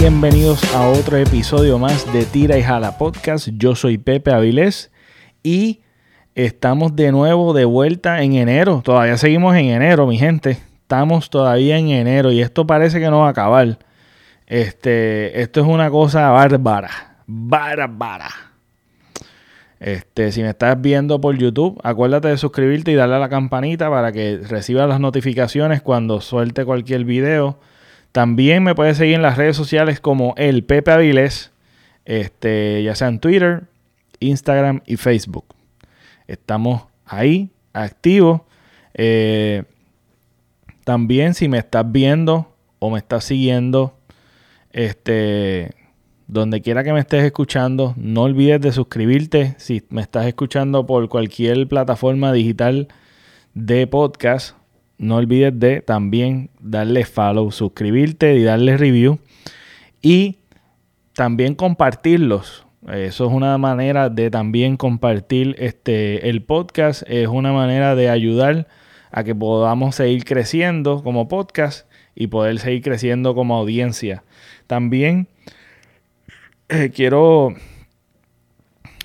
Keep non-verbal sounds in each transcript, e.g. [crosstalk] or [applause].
Bienvenidos a otro episodio más de Tira y Jala Podcast. Yo soy Pepe Avilés y estamos de nuevo de vuelta en enero. Todavía seguimos en enero, mi gente. Estamos todavía en enero y esto parece que no va a acabar. Este, esto es una cosa bárbara, bárbara. Este, si me estás viendo por YouTube, acuérdate de suscribirte y darle a la campanita para que recibas las notificaciones cuando suelte cualquier video. También me puedes seguir en las redes sociales como el Pepe Avilés, este, ya sea en Twitter, Instagram y Facebook. Estamos ahí, activos. Eh, también si me estás viendo o me estás siguiendo, este, donde quiera que me estés escuchando, no olvides de suscribirte. Si me estás escuchando por cualquier plataforma digital de podcast, no olvides de también darle follow, suscribirte y darle review. Y también compartirlos. Eso es una manera de también compartir este, el podcast. Es una manera de ayudar a que podamos seguir creciendo como podcast y poder seguir creciendo como audiencia. También eh, quiero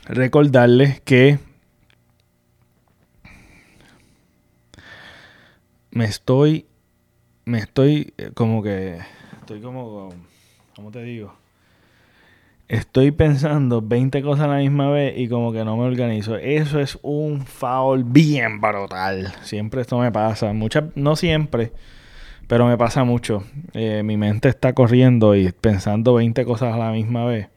recordarles que me estoy, me estoy eh, como que, estoy como, ¿cómo te digo? Estoy pensando 20 cosas a la misma vez y como que no me organizo. Eso es un foul bien brutal. Siempre esto me pasa. Muchas, no siempre, pero me pasa mucho. Eh, mi mente está corriendo y pensando 20 cosas a la misma vez.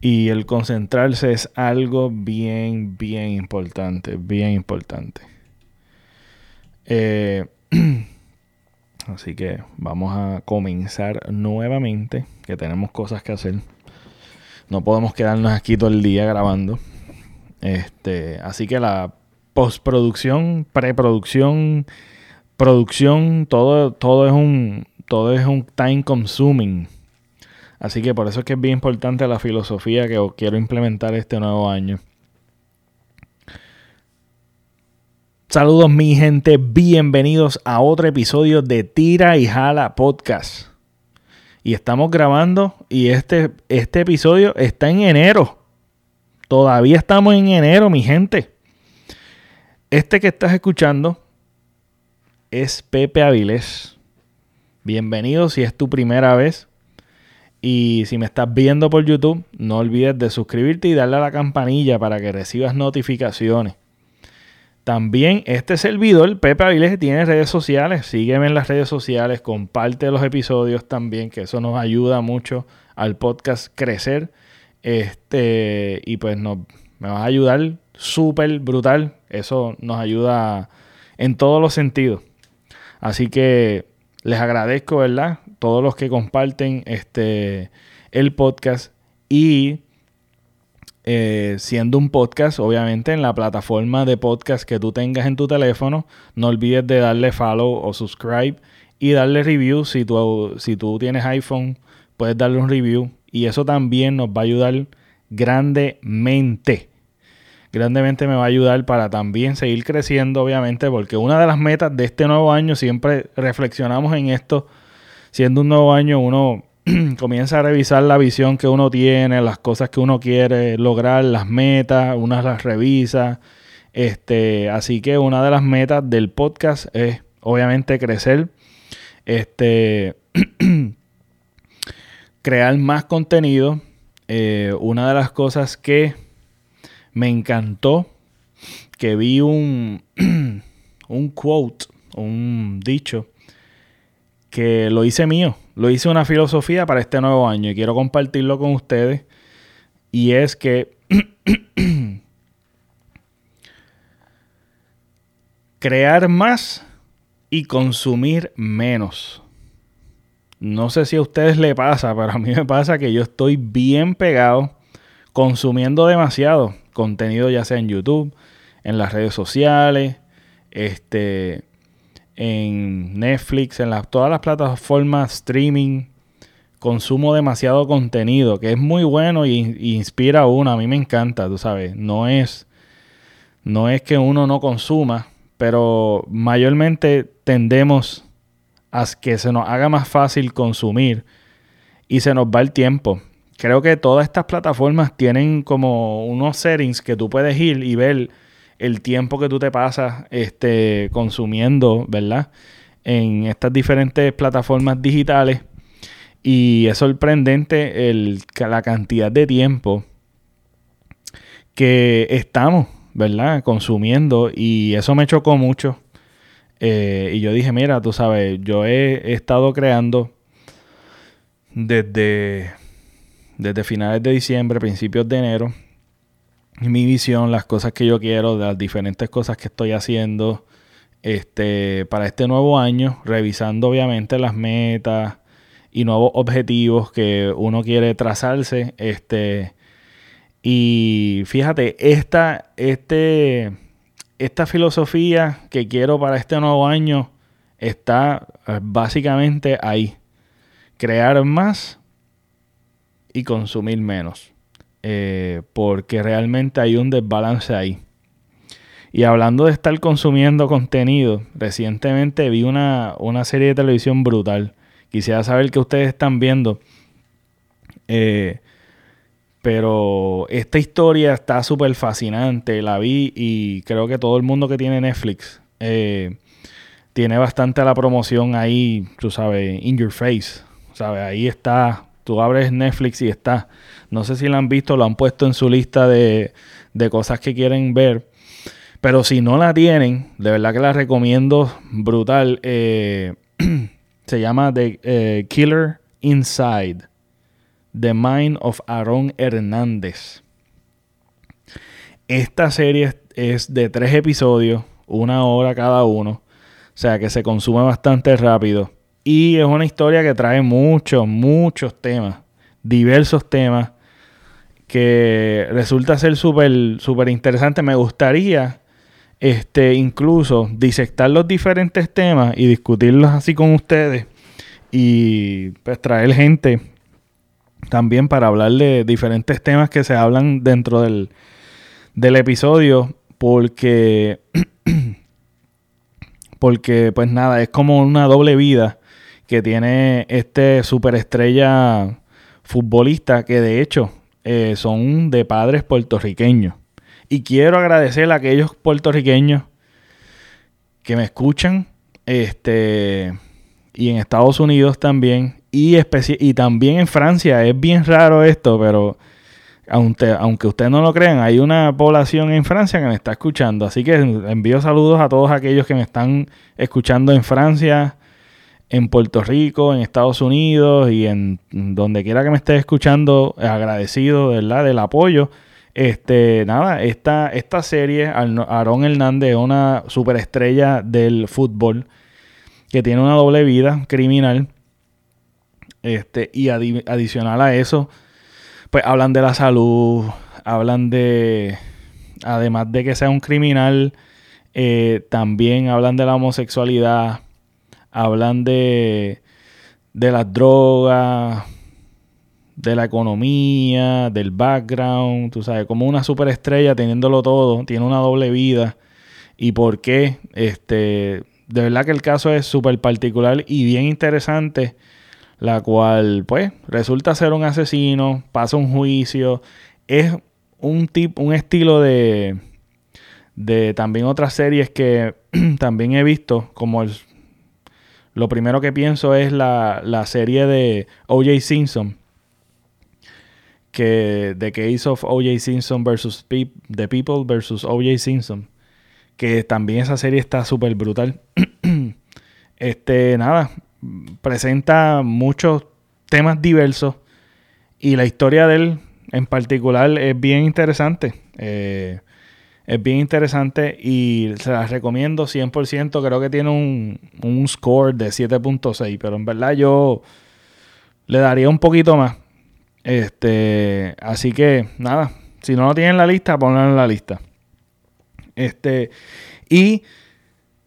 Y el concentrarse es algo bien, bien importante. Bien importante. Eh, [clears throat] así que vamos a comenzar nuevamente. Que tenemos cosas que hacer. No podemos quedarnos aquí todo el día grabando. Este, así que la postproducción, preproducción, producción, todo, todo es un todo es un time consuming. Así que por eso es que es bien importante la filosofía que quiero implementar este nuevo año. Saludos mi gente, bienvenidos a otro episodio de Tira y Jala Podcast. Y estamos grabando y este, este episodio está en enero. Todavía estamos en enero, mi gente. Este que estás escuchando es Pepe Avilés. Bienvenido si es tu primera vez. Y si me estás viendo por YouTube, no olvides de suscribirte y darle a la campanilla para que recibas notificaciones. También este servidor, Pepe Avilés, tiene redes sociales. Sígueme en las redes sociales, comparte los episodios también, que eso nos ayuda mucho al podcast crecer. Este, y pues nos, me vas a ayudar súper brutal. Eso nos ayuda en todos los sentidos. Así que les agradezco, ¿verdad? Todos los que comparten este, el podcast y eh, siendo un podcast, obviamente en la plataforma de podcast que tú tengas en tu teléfono, no olvides de darle follow o subscribe y darle review. Si tú, si tú tienes iPhone, puedes darle un review y eso también nos va a ayudar grandemente. Grandemente me va a ayudar para también seguir creciendo, obviamente, porque una de las metas de este nuevo año, siempre reflexionamos en esto, siendo un nuevo año, uno [clears throat] comienza a revisar la visión que uno tiene, las cosas que uno quiere lograr, las metas, uno las revisa. Este, así que una de las metas del podcast es obviamente crecer, este, [clears throat] crear más contenido. Eh, una de las cosas que me encantó, que vi un, [clears throat] un quote, un dicho, que lo hice mío lo hice una filosofía para este nuevo año y quiero compartirlo con ustedes. Y es que [clears throat] crear más y consumir menos. No sé si a ustedes le pasa, pero a mí me pasa que yo estoy bien pegado consumiendo demasiado contenido, ya sea en YouTube, en las redes sociales, este, en Netflix, en todas las plataformas streaming. Consumo demasiado contenido, que es muy bueno y, inspira a uno. A mí me encanta, tú sabes. No es, no es que uno no consuma, pero mayormente tendemos a que se nos haga más fácil consumir y se nos va el tiempo. Creo que todas estas plataformas tienen como unos settings que tú puedes ir y ver el tiempo que tú te pasas este, consumiendo, ¿verdad? En estas diferentes plataformas digitales. Y es sorprendente el, la cantidad de tiempo que estamos, ¿verdad? Consumiendo. Y eso me chocó mucho. Eh, y yo dije, mira, tú sabes, yo he, estado creando desde, desde finales de diciembre, principios de enero, mi visión, las cosas que yo quiero, las diferentes cosas que estoy haciendo este, para este nuevo año, revisando obviamente las metas y nuevos objetivos que uno quiere trazarse. Este, y fíjate, esta, este, esta filosofía que quiero para este nuevo año está eh, básicamente ahí. Crear más y consumir menos. Eh, porque realmente hay un desbalance ahí. Y hablando de estar consumiendo contenido, recientemente vi una, una serie de televisión brutal. Quisiera saber qué ustedes están viendo. Eh, pero esta historia está súper fascinante. La vi y creo que todo el mundo que tiene Netflix eh, tiene bastante la promoción ahí, tú sabes, in your face. ¿Sabes? Ahí está Tú abres Netflix y está. No sé si la han visto, lo han puesto en su lista de, cosas que quieren ver. Pero si no la tienen, de verdad que la recomiendo brutal. Eh, [clears throat] se llama The eh, Killer Inside. The Mind of Aaron Hernández. Esta serie es de tres episodios, una hora cada uno. O sea que se consume bastante rápido. Y es una historia que trae muchos, muchos temas, diversos temas, que resulta ser súper súper interesante. Me gustaría este, incluso disectar los diferentes temas y discutirlos así con ustedes y pues traer gente también para hablar de diferentes temas que se hablan dentro del, del episodio porque [clears throat] porque pues nada, es como una doble vida que tiene este superestrella futbolista que de hecho eh, son de padres puertorriqueños. Y quiero agradecer a aquellos puertorriqueños que me escuchan este, y en Estados Unidos también y, y también en Francia. Es bien raro esto, pero aunque, aunque ustedes no lo crean, hay una población en Francia que me está escuchando. Así que envío saludos a todos aquellos que me están escuchando en Francia, en Puerto Rico, en Estados Unidos y en donde quiera que me esté escuchando, agradecido ¿verdad? del apoyo. Este, nada, esta, esta serie, Aaron Hernández es una superestrella del fútbol que tiene una doble vida criminal. Este, y adicional a eso, pues hablan de la salud, hablan de, además de que sea un criminal, eh, también hablan de la homosexualidad, hablan de, de las drogas, de la economía, del background, tú sabes, como una superestrella teniéndolo todo, tiene una doble vida. ¿Y por qué? Este, de verdad que el caso es súper particular y bien interesante, la cual, pues, resulta ser un asesino, pasa un juicio, es un tipo, un estilo de, de también otras series que [clears throat] también he visto, como el lo primero que pienso es la, serie de O.J. Simpson. Que The Case of O.J. Simpson versus The People versus O.J. Simpson. Que también esa serie está súper brutal. [clears throat] este, nada, presenta muchos temas diversos. Y la historia de él en particular es bien interesante. Eh, es bien interesante y se las recomiendo 100%. Creo que tiene un, score de 7.6, pero en verdad yo le daría un poquito más. Este, así que nada, si no lo tienen en la lista, ponlo en la lista. Este, y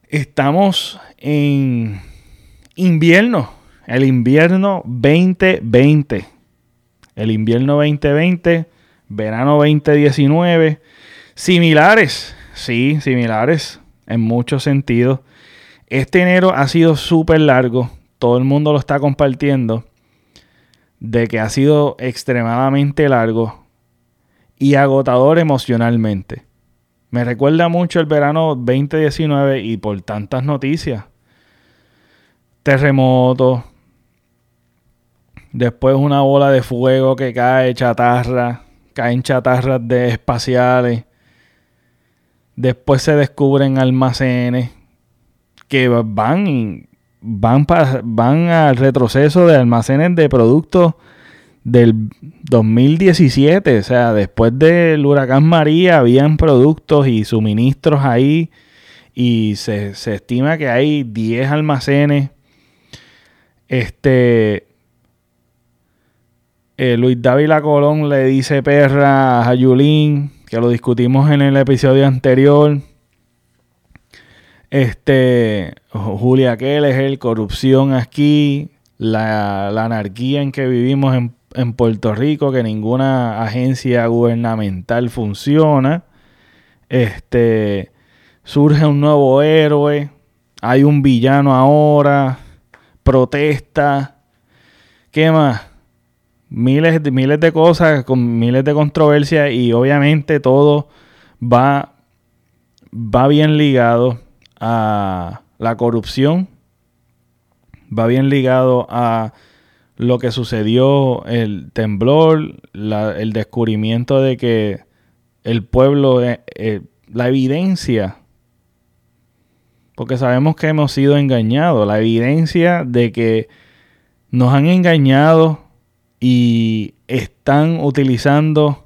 estamos en invierno, el invierno 2020. El invierno 2020, verano 2019 Similares, sí, similares en muchos sentidos. Este enero ha sido súper largo, todo el mundo lo está compartiendo, de que ha sido extremadamente largo y agotador emocionalmente. Me recuerda mucho el verano 2019 y por tantas noticias. Terremotos. Después una bola de fuego que cae, chatarra. Caen chatarras de espaciales. Después se descubren almacenes que van, van, van al retroceso de almacenes de productos del 2017. O sea, después del huracán María habían productos y suministros ahí y se, estima que hay 10 almacenes. Este, eh, Luis Dávila Colón le dice perra a Yulín, que lo discutimos en el episodio anterior. Este, Julia Keller, corrupción aquí, la, la anarquía en que vivimos en en Puerto Rico que ninguna agencia gubernamental funciona. Este surge un nuevo héroe, hay un villano ahora, protesta, ¿qué más? Miles, miles de cosas con miles de controversias y obviamente todo va, va bien ligado a la corrupción, va bien ligado a lo que sucedió, el temblor, el descubrimiento de que el pueblo, eh, eh, la evidencia, porque sabemos que hemos sido engañados, la evidencia de que nos han engañado y están utilizando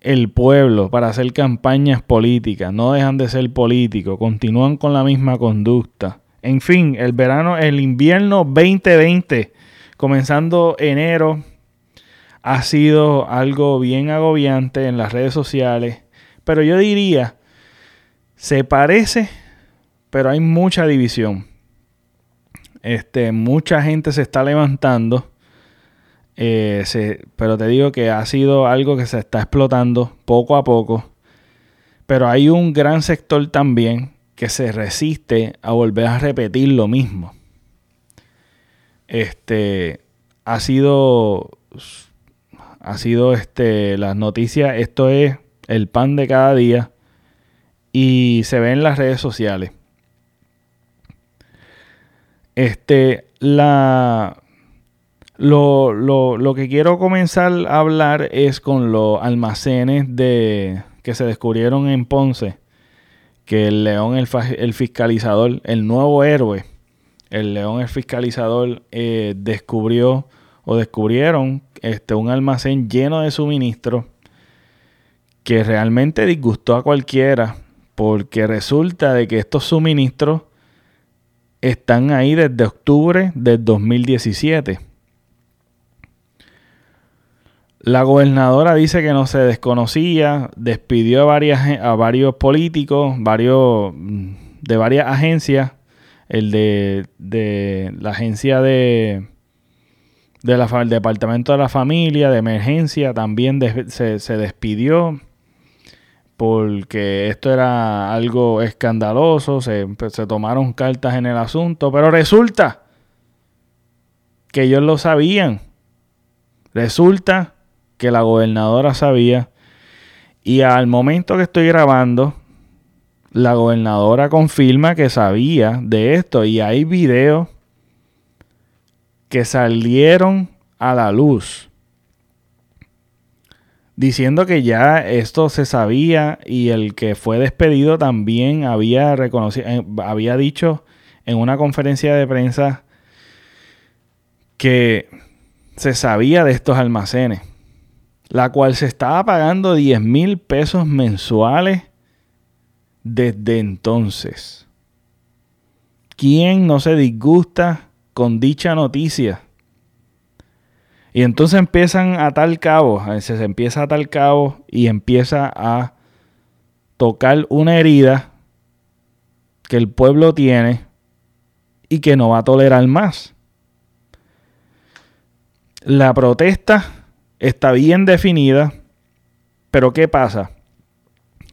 el pueblo para hacer campañas políticas, no dejan de ser políticos, continúan con la misma conducta. En fin, el verano, el invierno 2020 comenzando enero, ha sido algo bien agobiante en las redes sociales, pero yo diría, se parece, pero hay mucha división. Este, mucha gente se está levantando, eh, pero te digo que ha sido algo que se está explotando poco a poco. Pero hay un gran sector también que se resiste a volver a repetir lo mismo. Este ha sido ha sido este las noticias, esto es el pan de cada día y se ve en las redes sociales. Este la lo, lo, que quiero comenzar a hablar es con los almacenes de que se descubrieron en Ponce, que el león, el, el fiscalizador, el nuevo héroe, el león el fiscalizador eh, descubrió o descubrieron este, un almacén lleno de suministros que realmente disgustó a cualquiera porque resulta de que estos suministros están ahí desde octubre del 2017. La gobernadora dice que no se desconocía, despidió a, varias, a varios políticos, varios, de varias agencias el de, la agencia de, del Departamento de la Familia, de Emergencia, también se, despidió porque esto era algo escandaloso, se, se tomaron cartas en el asunto, pero resulta que ellos lo sabían. Resulta que la gobernadora sabía. Y al momento que estoy grabando, la gobernadora confirma que sabía de esto. Y hay videos que salieron a la luz diciendo que ya esto se sabía y el que fue despedido también había reconocido eh, había dicho en una conferencia de prensa que se sabía de estos almacenes, la cual se estaba pagando 10 mil pesos mensuales desde entonces. ¿Quién no se disgusta con dicha noticia? Y entonces empiezan a tal cabo, se empieza a tal cabo y empieza a tocar una herida que el pueblo tiene y que no va a tolerar más. La protesta está bien definida, pero ¿qué pasa?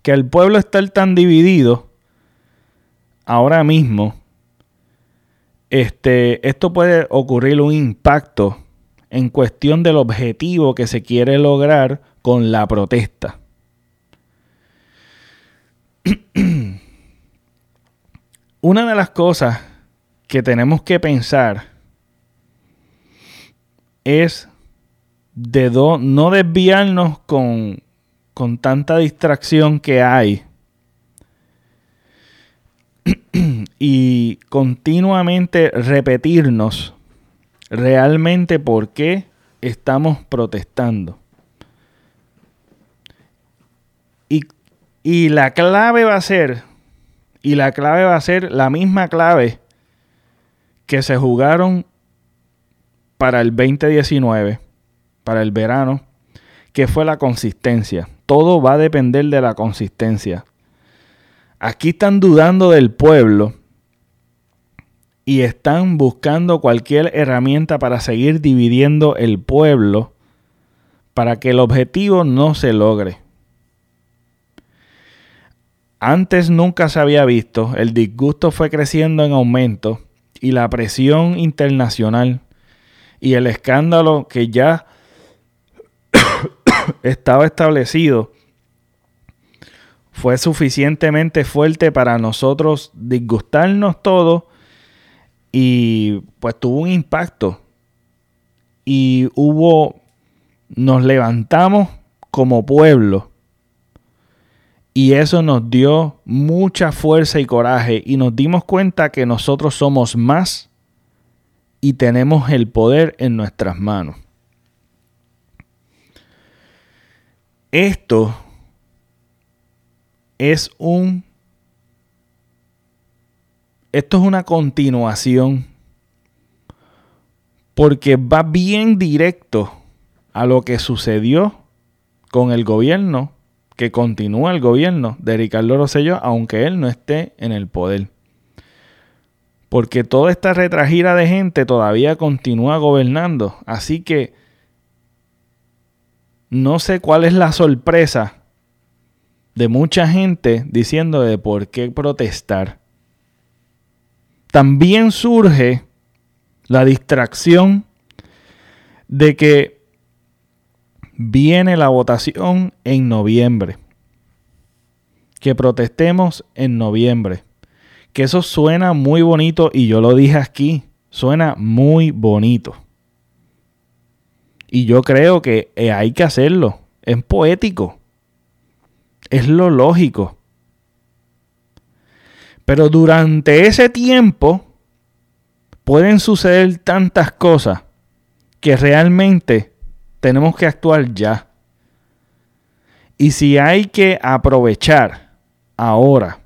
que el pueblo está tan dividido ahora mismo este, esto puede ocurrir un impacto en cuestión del objetivo que se quiere lograr con la protesta. [clears throat] Una de las cosas que tenemos que pensar es de no desviarnos con, con tanta distracción que hay [clears throat] y continuamente repetirnos realmente por qué estamos protestando. Y, y, la clave va a ser, y la clave va a ser la misma clave que se jugaron para el 2019, para el verano, que fue la consistencia. Todo va a depender de la consistencia. Aquí están dudando del pueblo y están buscando cualquier herramienta para seguir dividiendo el pueblo para que el objetivo no se logre. Antes nunca se había visto, el disgusto fue creciendo en aumento y la presión internacional y el escándalo que ya [coughs] estaba establecido fue suficientemente fuerte para nosotros disgustarnos todos y pues tuvo un impacto y hubo nos levantamos como pueblo y eso nos dio mucha fuerza y coraje y nos dimos cuenta que nosotros somos más y tenemos el poder en nuestras manos. Esto es un... Esto es una continuación porque va bien directo a lo que sucedió con el gobierno, que continúa el gobierno de Ricardo Rosselló, aunque él no esté en el poder. Porque toda esta retragida de gente todavía continúa gobernando. Así que no sé cuál es la sorpresa de mucha gente diciendo de por qué protestar. También surge la distracción de que viene la votación en noviembre. Que protestemos en noviembre. Que eso suena muy bonito y yo lo dije aquí. Suena muy bonito. Y yo creo que eh, hay que hacerlo. Es poético. Es lo lógico. Pero durante ese tiempo pueden suceder tantas cosas que realmente tenemos que actuar ya. Y si hay que aprovechar ahora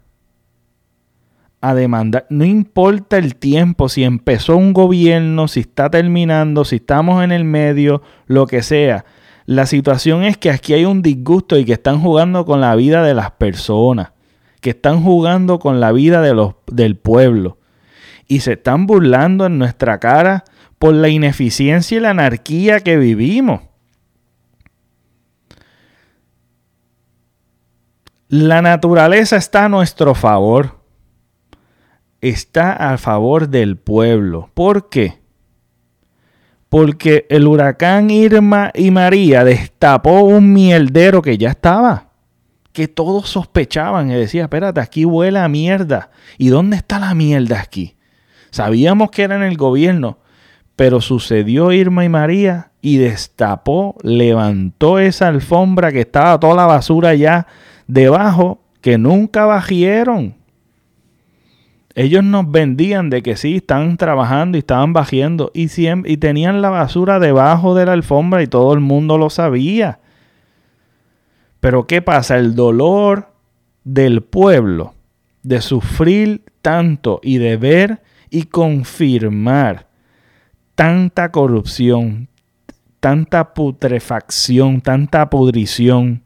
a demandar, no importa el tiempo, si empezó un gobierno, si está terminando, si estamos en el medio, lo que sea, la situación es que aquí hay un disgusto y que están jugando con la vida de las personas, que están jugando con la vida de los, del pueblo y se están burlando en nuestra cara por la ineficiencia y la anarquía que vivimos. La naturaleza está a nuestro favor. Está a favor del pueblo. ¿Por qué? porque el huracán Irma y María destapó un mierdero que ya estaba, que todos sospechaban y decía, espérate, aquí huele a mierda. ¿Y dónde está la mierda aquí? Sabíamos que era en el gobierno, pero sucedió Irma y María y destapó, levantó esa alfombra que estaba toda la basura ya debajo, que nunca bajieron ellos nos vendían de que sí, estaban trabajando y estaban bajando y, y tenían la basura debajo de la alfombra y todo el mundo lo sabía. Pero ¿qué pasa? El dolor del pueblo de sufrir tanto y de ver y confirmar tanta corrupción, tanta putrefacción, tanta pudrición,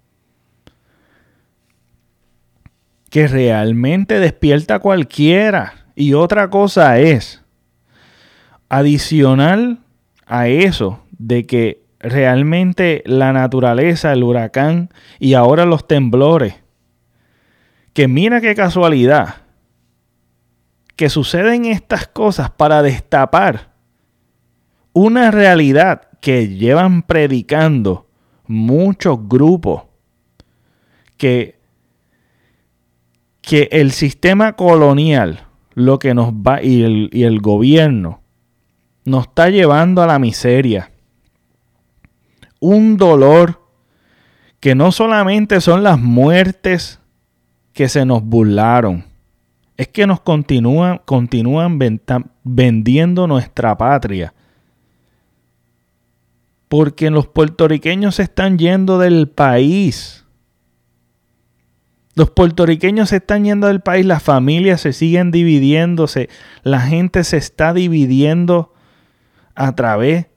que realmente despierta a cualquiera. Y otra cosa es, adicional a eso, de que realmente la naturaleza, el huracán y ahora los temblores, que mira qué casualidad, que suceden estas cosas para destapar una realidad que llevan predicando muchos grupos que, que el sistema colonial lo que nos va y el, y el gobierno nos está llevando a la miseria. Un dolor que no solamente son las muertes que se nos burlaron, es que nos continúan, continúan vendiendo nuestra patria. Porque los puertorriqueños se están yendo del país. Los puertorriqueños se están yendo del país, las familias se siguen dividiéndose, la gente se está dividiendo a través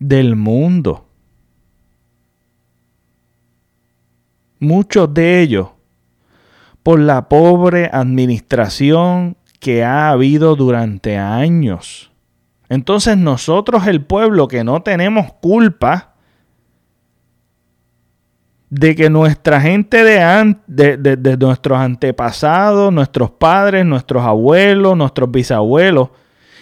del mundo. Muchos de ellos por la pobre administración que ha habido durante años. Entonces nosotros el pueblo que no tenemos culpa de que nuestra gente de, de, de, nuestros antepasados, nuestros padres, nuestros abuelos, nuestros bisabuelos,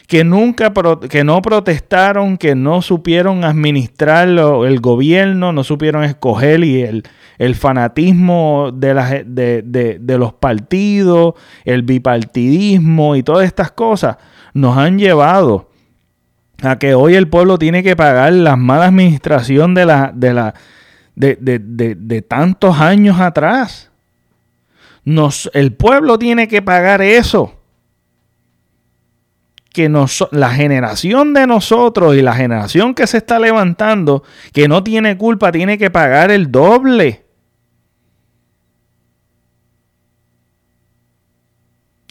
que nunca, que no protestaron, que no supieron administrar el gobierno, no supieron escoger y el, el fanatismo de, de, de, los partidos, el bipartidismo y todas estas cosas nos han llevado a que hoy el pueblo tiene que pagar la mala administración de, la, de, la, de, tantos años atrás. Nos, el pueblo tiene que pagar eso. Que nos, la generación de nosotros y la generación que se está levantando, que no tiene culpa, tiene que pagar el doble.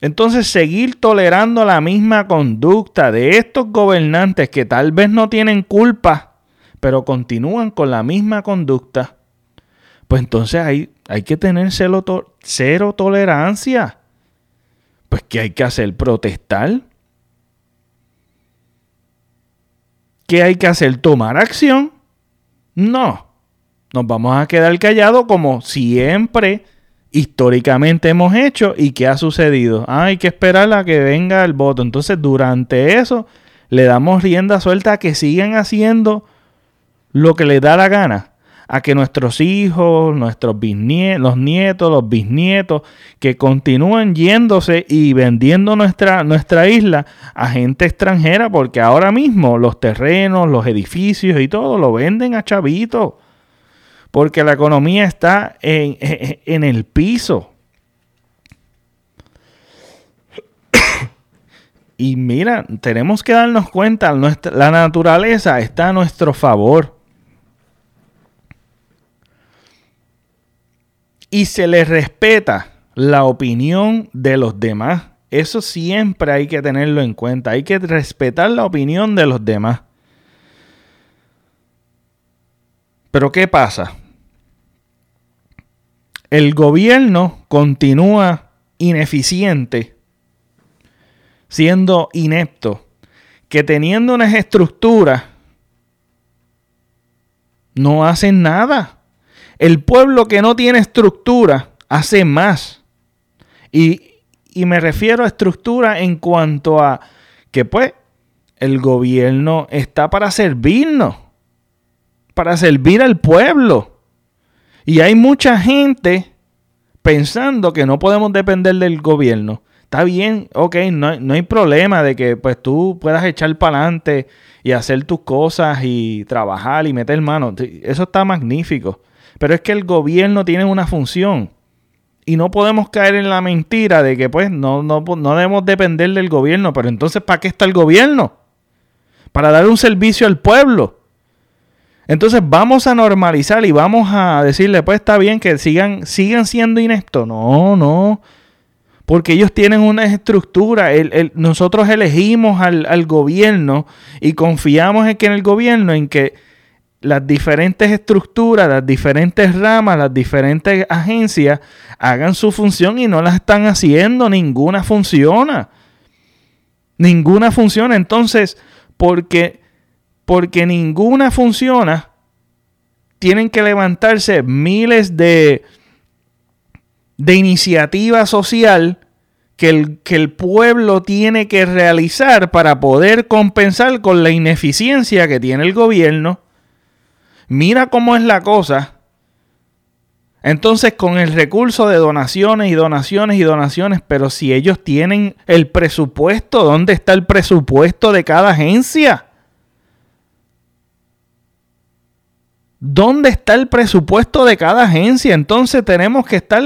Entonces seguir tolerando la misma conducta de estos gobernantes que tal vez no tienen culpa, pero continúan con la misma conducta, pues entonces hay, hay que tener cero, cero tolerancia. Pues ¿qué hay que hacer? ¿Protestar? ¿Qué hay que hacer? ¿Tomar acción? No. Nos vamos a quedar callados como siempre históricamente hemos hecho y qué ha sucedido. Ah, hay que esperar a que venga el voto. Entonces, durante eso, le damos rienda suelta a que sigan haciendo lo que les da la gana. A que nuestros hijos, nuestros bisnietos, los nietos, los bisnietos, que continúen yéndose y vendiendo nuestra, nuestra isla a gente extranjera, porque ahora mismo los terrenos, los edificios y todo lo venden a chavitos porque la economía está en, el piso. Y mira, tenemos que darnos cuenta, la naturaleza está a nuestro favor. Y se le respeta la opinión de los demás. Eso siempre hay que tenerlo en cuenta. Hay que respetar la opinión de los demás. Pero ¿qué pasa? el gobierno continúa ineficiente, siendo inepto, que teniendo unas estructuras no hacen nada. El pueblo que no tiene estructura hace más. Y, y me refiero a estructura en cuanto a que pues el gobierno está para servirnos, para servir al pueblo. Y hay mucha gente pensando que no podemos depender del gobierno. Está bien, ok, no, hay problema de que pues tú puedas echar para adelante y hacer tus cosas y trabajar y meter mano. Eso está magnífico. Pero es que el gobierno tiene una función. Y no podemos caer en la mentira de que pues no, no, no debemos depender del gobierno. Pero entonces, ¿para qué está el gobierno? Para dar un servicio al pueblo. Entonces vamos a normalizar y vamos a decirle, pues está bien que sigan, sigan siendo ineptos. No, no. Porque ellos tienen una estructura. nosotros elegimos al, gobierno y confiamos en que en el gobierno, en que las diferentes estructuras, las diferentes ramas, las diferentes agencias hagan su función y no las están haciendo. Ninguna funciona. Ninguna funciona. Entonces, porque porque ninguna funciona, tienen que levantarse miles de, de iniciativa social que el, que el pueblo tiene que realizar para poder compensar con la ineficiencia que tiene el gobierno. Mira cómo es la cosa. Entonces, con el recurso de donaciones y donaciones y donaciones, pero si ellos tienen el presupuesto, ¿dónde está el presupuesto de cada agencia? ¿Dónde está el presupuesto de cada agencia? Entonces tenemos que estar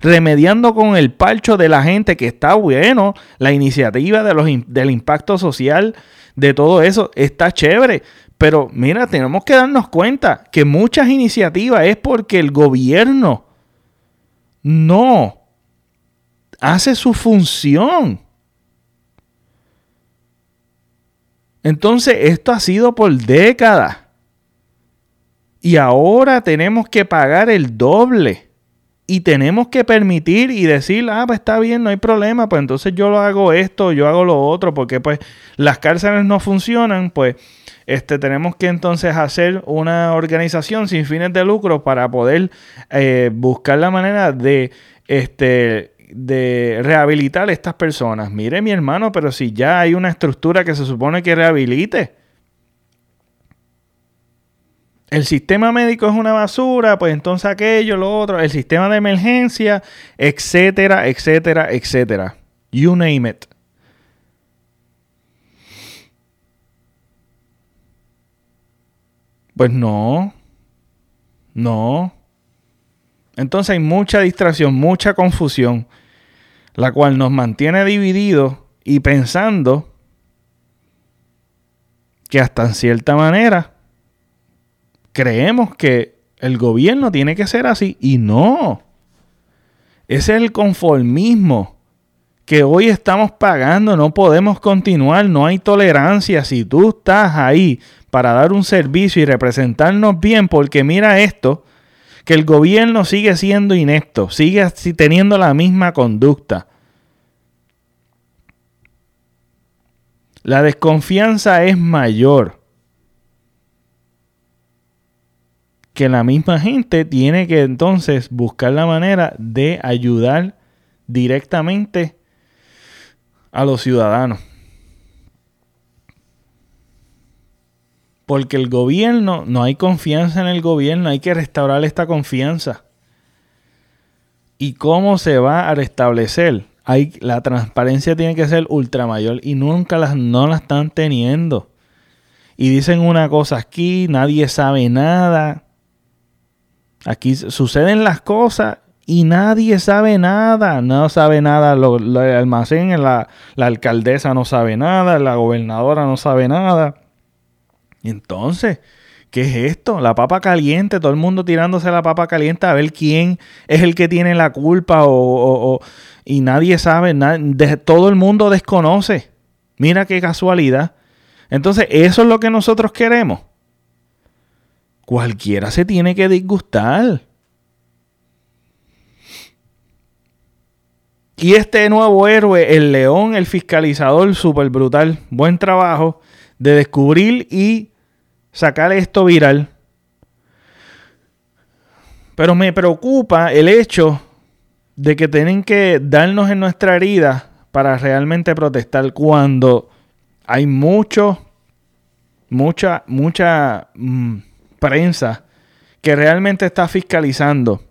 remediando con el palcho de la gente que está bueno, la iniciativa de los, del impacto social, de todo eso, está chévere. Pero mira, tenemos que darnos cuenta que muchas iniciativas es porque el gobierno no hace su función. Entonces, esto ha sido por décadas. Y ahora tenemos que pagar el doble. Y tenemos que permitir y decir, ah, pues está bien, no hay problema, pues entonces yo lo hago esto, yo hago lo otro, porque pues las cárceles no funcionan, pues este, tenemos que entonces hacer una organización sin fines de lucro para poder eh, buscar la manera de, este, de rehabilitar a estas personas. Mire mi hermano, pero si ya hay una estructura que se supone que rehabilite. El sistema médico es una basura, pues entonces aquello, lo otro, el sistema de emergencia, etcétera, etcétera, etcétera. You name it. Pues no, no. Entonces hay mucha distracción, mucha confusión, la cual nos mantiene divididos y pensando que hasta en cierta manera creemos que el gobierno tiene que ser así y no. Ese es el conformismo que hoy estamos pagando, no podemos continuar, no hay tolerancia. Si tú estás ahí para dar un servicio y representarnos bien, porque mira esto, que el gobierno sigue siendo inepto, sigue teniendo la misma conducta. La desconfianza es mayor. que la misma gente tiene que entonces buscar la manera de ayudar directamente a los ciudadanos. Porque el gobierno, no hay confianza en el gobierno, hay que restaurar esta confianza. ¿Y cómo se va a restablecer? Hay, la transparencia tiene que ser ultra mayor y nunca las, no la están teniendo. Y dicen una cosa aquí, nadie sabe nada. Aquí suceden las cosas y nadie sabe nada. No sabe nada lo, el almacén, la, la alcaldesa no sabe nada, la gobernadora no sabe nada. Entonces, ¿qué es esto? La papa caliente, todo el mundo tirándose la papa caliente a ver quién es el que tiene la culpa o, y nadie sabe, todo el mundo desconoce. Mira qué casualidad. Entonces, eso es lo que nosotros queremos. Cualquiera se tiene que disgustar. Y este nuevo héroe, el león, el fiscalizador, súper brutal. Buen trabajo de descubrir y sacar esto viral. Pero me preocupa el hecho de que tienen que darnos en nuestra herida para realmente protestar cuando hay mucho, mucha, mucha... Mm, prensa que realmente está fiscalizando.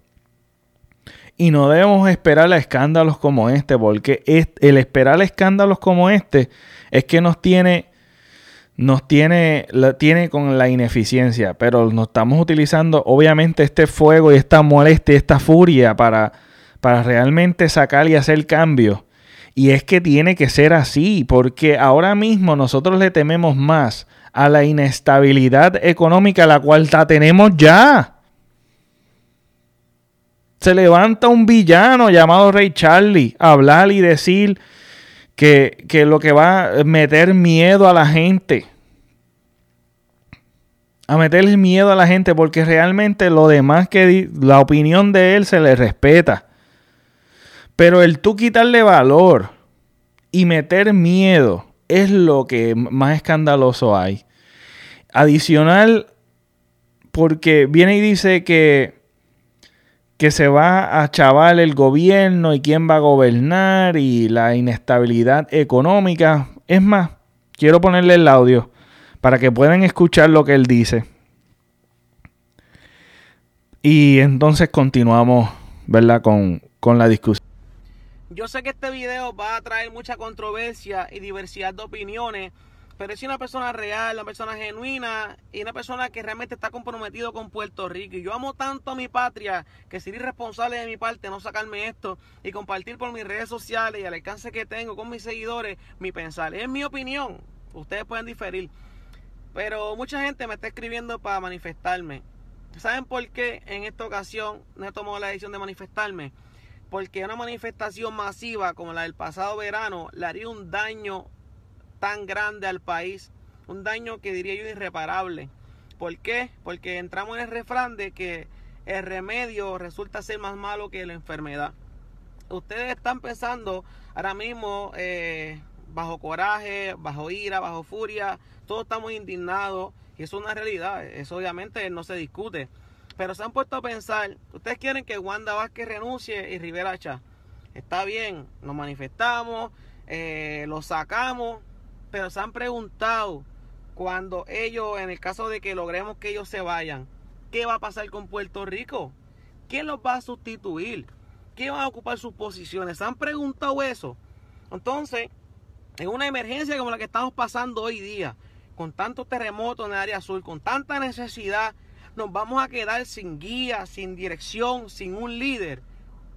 Y no debemos esperar a escándalos como este, porque el esperar a escándalos como este es que nos tiene, nos tiene, tiene con la ineficiencia. Pero nos estamos utilizando, obviamente, este fuego y esta molestia, esta furia para, para realmente sacar y hacer cambios. Y es que tiene que ser así, porque ahora mismo nosotros le tememos más a la inestabilidad económica la cual la tenemos ya. Se levanta un villano llamado Rey Charlie a hablar y decir que, que lo que va a meter miedo a la gente. A meterle miedo a la gente porque realmente lo demás que la opinión de él se le respeta. Pero el tú quitarle valor y meter miedo es lo que más escandaloso hay. Adicional, porque viene y dice que, que se va a chaval el gobierno y quién va a gobernar y la inestabilidad económica. Es más, quiero ponerle el audio para que puedan escuchar lo que él dice. Y entonces continuamos, ¿verdad? Con, con la discusión. Yo sé que este video va a traer mucha controversia y diversidad de opiniones pero es una persona real, una persona genuina y una persona que realmente está comprometido con Puerto Rico. Y yo amo tanto a mi patria que sería irresponsable de mi parte no sacarme esto y compartir por mis redes sociales y al alcance que tengo con mis seguidores mi pensar. Es mi opinión, ustedes pueden diferir. Pero mucha gente me está escribiendo para manifestarme. ¿Saben por qué en esta ocasión no he tomado la decisión de manifestarme? Porque una manifestación masiva como la del pasado verano le haría un daño tan grande al país, un daño que diría yo irreparable. ¿Por qué? Porque entramos en el refrán de que el remedio resulta ser más malo que la enfermedad. Ustedes están pensando ahora mismo eh, bajo coraje, bajo ira, bajo furia, todos estamos indignados y eso es una realidad, eso obviamente no se discute. Pero se han puesto a pensar, ustedes quieren que Wanda Vázquez renuncie y Rivera Chá. Está bien, nos manifestamos, eh, lo sacamos, pero se han preguntado cuando ellos, en el caso de que logremos que ellos se vayan, ¿qué va a pasar con Puerto Rico? ¿Quién los va a sustituir? ¿Quién va a ocupar sus posiciones? ¿Se han preguntado eso? Entonces, en una emergencia como la que estamos pasando hoy día, con tantos terremotos en el área sur, con tanta necesidad, nos vamos a quedar sin guía, sin dirección, sin un líder.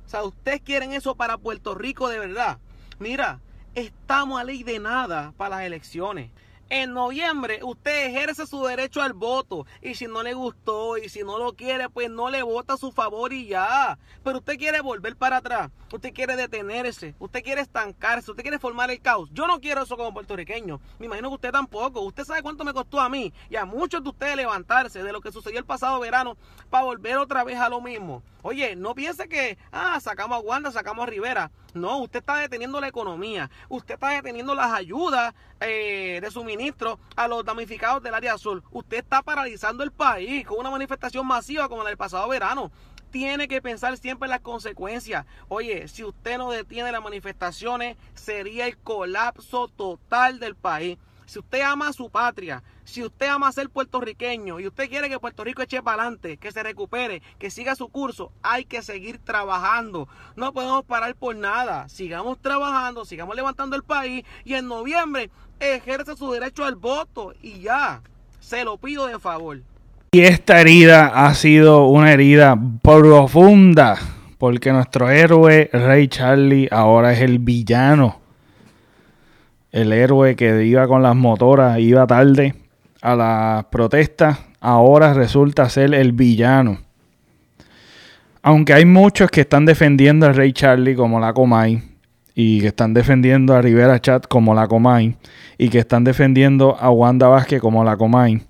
O sea, ¿ustedes quieren eso para Puerto Rico de verdad? Mira, estamos a ley de nada para las elecciones. En noviembre usted ejerce su derecho al voto y si no le gustó y si no lo quiere, pues no le vota a su favor y ya. Pero usted quiere volver para atrás, usted quiere detenerse, usted quiere estancarse, usted quiere formar el caos. Yo no quiero eso como puertorriqueño. Me imagino que usted tampoco. Usted sabe cuánto me costó a mí y a muchos de ustedes levantarse de lo que sucedió el pasado verano para volver otra vez a lo mismo. Oye, no piense que, ah, sacamos a Wanda, sacamos a Rivera. No, usted está deteniendo la economía, usted está deteniendo las ayudas eh, de suministro a los damnificados del área azul. Usted está paralizando el país con una manifestación masiva como la del pasado verano. Tiene que pensar siempre en las consecuencias. Oye, si usted no detiene las manifestaciones, sería el colapso total del país. Si usted ama a su patria, si usted ama ser puertorriqueño y usted quiere que Puerto Rico eche para adelante, que se recupere, que siga su curso, hay que seguir trabajando. No podemos parar por nada. Sigamos trabajando, sigamos levantando el país y en noviembre ejerce su derecho al voto y ya. Se lo pido de favor. Y esta herida ha sido una herida profunda porque nuestro héroe Rey Charlie ahora es el villano el héroe que iba con las motoras, iba tarde a las protestas, ahora resulta ser el villano. Aunque hay muchos que están defendiendo al Rey Charlie como la Comay, y que están defendiendo a Rivera Chat como la Comay, y que están defendiendo a Wanda Vázquez como la Comay,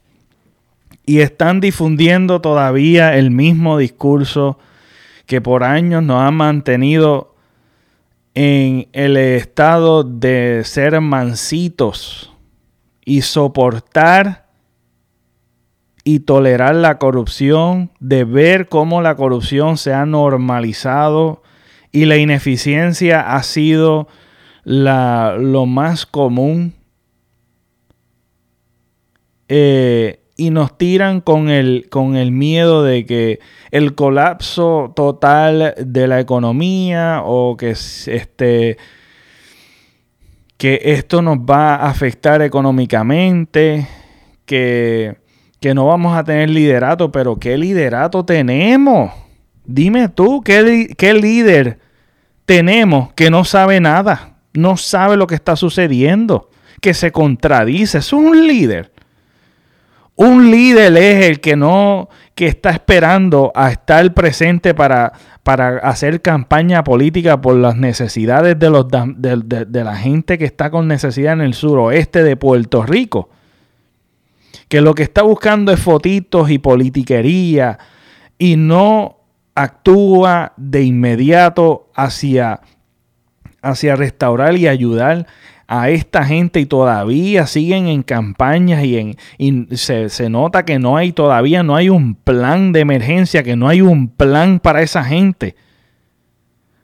y están difundiendo todavía el mismo discurso que por años nos han mantenido en el estado de ser mansitos y soportar y tolerar la corrupción, de ver cómo la corrupción se ha normalizado y la ineficiencia ha sido la, lo más común. Eh, y nos tiran con el, con el miedo de que el colapso total de la economía o que este que esto nos va a afectar económicamente, que, que no vamos a tener liderato, pero ¿qué liderato tenemos? Dime tú, ¿qué, ¿qué líder tenemos que no sabe nada? No sabe lo que está sucediendo, que se contradice. Es un líder. Un líder es el que no, que está esperando a estar presente para, para hacer campaña política por las necesidades de, los, de, la gente que está con necesidad en el suroeste de Puerto Rico. Que lo que está buscando es fotitos y politiquería y no actúa de inmediato hacia, hacia restaurar y ayudar a esta gente y todavía siguen en campañas y, en, y se, se, nota que no hay todavía, no hay un plan de emergencia, que no hay un plan para esa gente.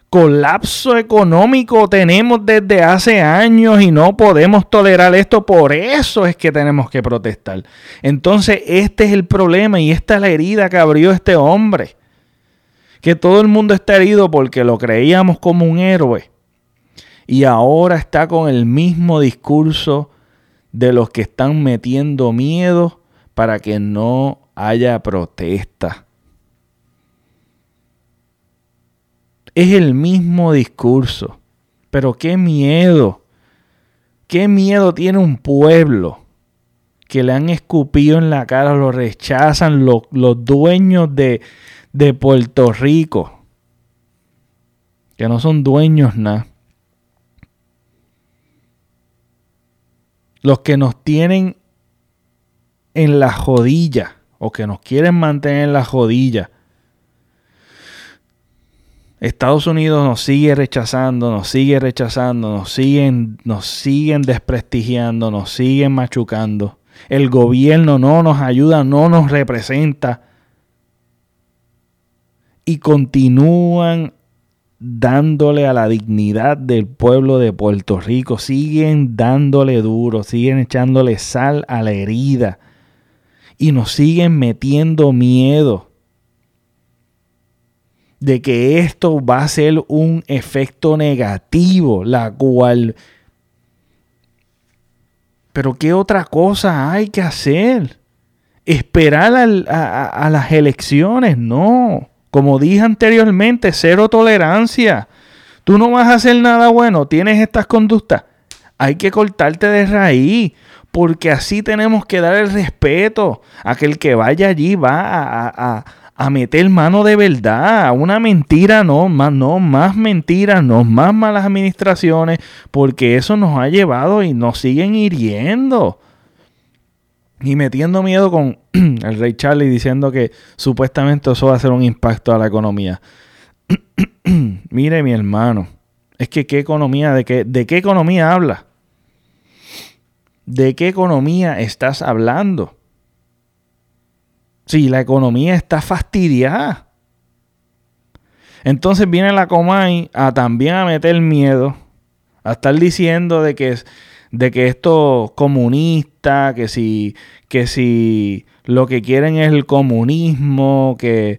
Colapso económico tenemos desde hace años y no podemos tolerar esto, por eso es que tenemos que protestar. Entonces este es el problema y esta es la herida que abrió este hombre. Que todo el mundo está herido porque lo creíamos como un héroe y ahora está con el mismo discurso de los que están metiendo miedo para que no haya protesta. Es el mismo discurso. Pero qué miedo. Qué miedo tiene un pueblo que le han escupido en la cara, lo rechazan los, los dueños de, de Puerto Rico. Que no son dueños nada. Los que nos tienen en la jodilla o que nos quieren mantener en la jodilla. Estados Unidos nos sigue rechazando, nos sigue rechazando, nos siguen, nos siguen desprestigiando, nos siguen machucando. El gobierno no nos ayuda, no nos representa. Y continúan dándole a la dignidad del pueblo de Puerto Rico, siguen dándole duro, siguen echándole sal a la herida y nos siguen metiendo miedo de que esto va a ser un efecto negativo, la cual... Pero ¿qué otra cosa hay que hacer? ¿Esperar a, a las elecciones? No. Como dije anteriormente, cero tolerancia. Tú no vas a hacer nada bueno, tienes estas conductas. Hay que cortarte de raíz, porque así tenemos que dar el respeto a que el que vaya allí va a, a, meter mano de verdad. Una mentira, no, más, no, más mentiras, no, más malas administraciones, porque eso nos ha llevado y nos siguen hiriendo y metiendo miedo con [clears throat] el rey Charlie diciendo que supuestamente eso va a hacer un impacto a la economía. [clears throat] Mire mi hermano, es que qué economía, de qué, de qué economía habla. ¿De qué economía estás hablando? Si la economía está fastidiada. Entonces viene la Comay a también a meter miedo, a estar diciendo de que de que esto comunista, que si, que si lo que quieren es el comunismo, que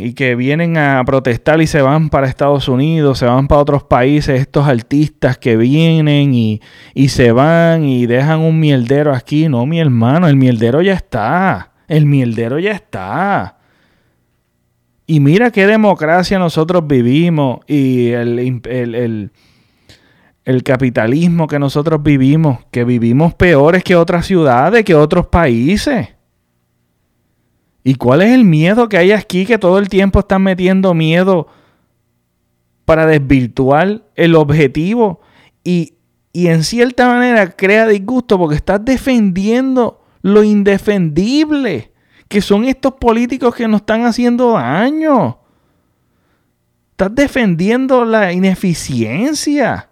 y que vienen a protestar y se van para Estados Unidos, se van para otros países, estos artistas que vienen y, y se van y dejan un mierdero aquí. No, mi hermano, el mierdero ya está. El mierdero ya está. Y mira qué democracia nosotros vivimos y el, el el capitalismo que nosotros vivimos, que vivimos peores que otras ciudades, que otros países. ¿Y cuál es el miedo que hay aquí que todo el tiempo están metiendo miedo para desvirtuar el objetivo? Y, y en cierta manera crea disgusto porque estás defendiendo lo indefendible, que son estos políticos que nos están haciendo daño. Estás defendiendo la ineficiencia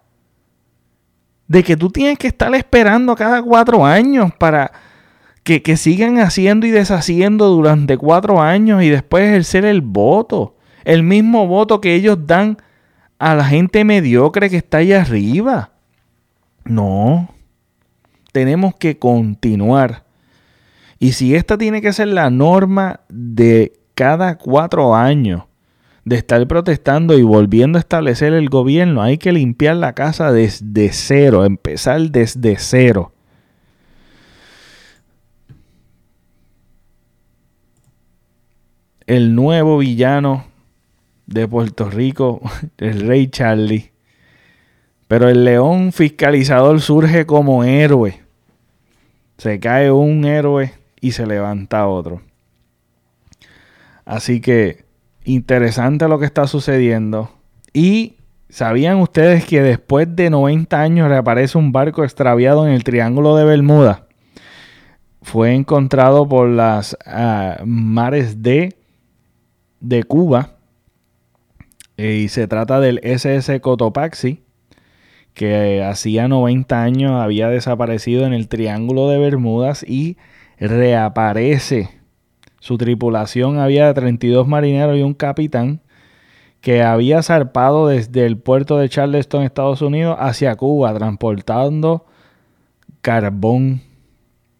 de que tú tienes que estar esperando cada cuatro años para que, sigan haciendo y deshaciendo durante cuatro años y después ejercer el voto. El mismo voto que ellos dan a la gente mediocre que está allá arriba. No. Tenemos que continuar. Y si esta tiene que ser la norma de cada cuatro años, de estar protestando y volviendo a establecer el gobierno. Hay que limpiar la casa desde cero, empezar desde cero. El nuevo villano de Puerto Rico, [laughs] el rey Charlie. Pero el león fiscalizador surge como héroe. Se cae un héroe y se levanta otro. Así que interesante lo que está sucediendo. Y ¿sabían ustedes que después de 90 años reaparece un barco extraviado en el Triángulo de Bermuda? Fue encontrado por las ah, mares de, de Cuba. Eh, y se trata del SS Cotopaxi, que hacía 90 años había desaparecido en el Triángulo de Bermudas y reaparece. Su tripulación había 32 marineros y un capitán que había zarpado desde el puerto de Charleston, Estados Unidos, hacia Cuba, transportando carbón.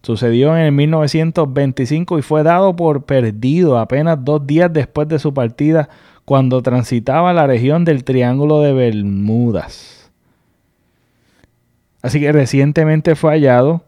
Sucedió en el 1925 y fue dado por perdido apenas dos días después de su partida cuando transitaba la región del Triángulo de Bermudas. Así que recientemente fue hallado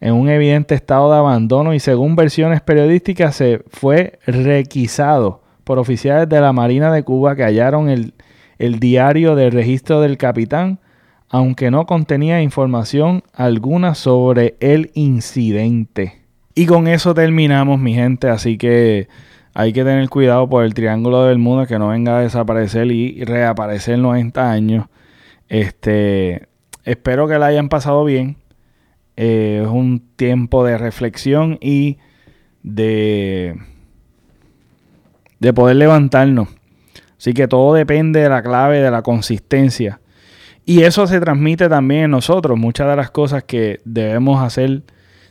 en un evidente estado de abandono y según versiones periodísticas se fue requisado por oficiales de la Marina de Cuba que hallaron el, el diario de registro del capitán, aunque no contenía información alguna sobre el incidente. Y con eso terminamos, mi gente, así que hay que tener cuidado por el triángulo del mundo que no venga a desaparecer y reaparecer 90 años. Este, espero que la hayan pasado bien. Eh, es un tiempo de reflexión y de, de poder levantarnos. Así que todo depende de la clave, de la consistencia. Y eso se transmite también en nosotros. Muchas de las cosas que debemos hacer,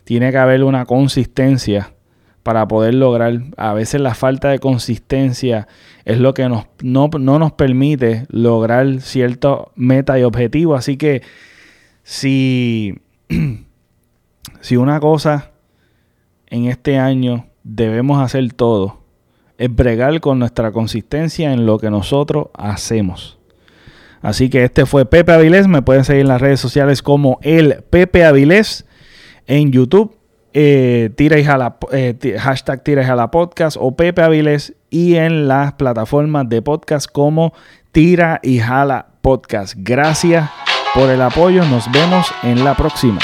tiene que haber una consistencia para poder lograr. A veces la falta de consistencia es lo que nos, no, nos permite lograr cierto meta y objetivo. Así que si, [clears throat] si una cosa en este año debemos hacer todo, es bregar con nuestra consistencia en lo que nosotros hacemos. Así que este fue Pepe Avilés. Me pueden seguir en las redes sociales como el Pepe Avilés en YouTube eh, tira y jala, eh, hashtag Tira y Jala Podcast o Pepe Avilés y en las plataformas de podcast como Tira y Jala Podcast. Gracias por el apoyo. Nos vemos en la próxima.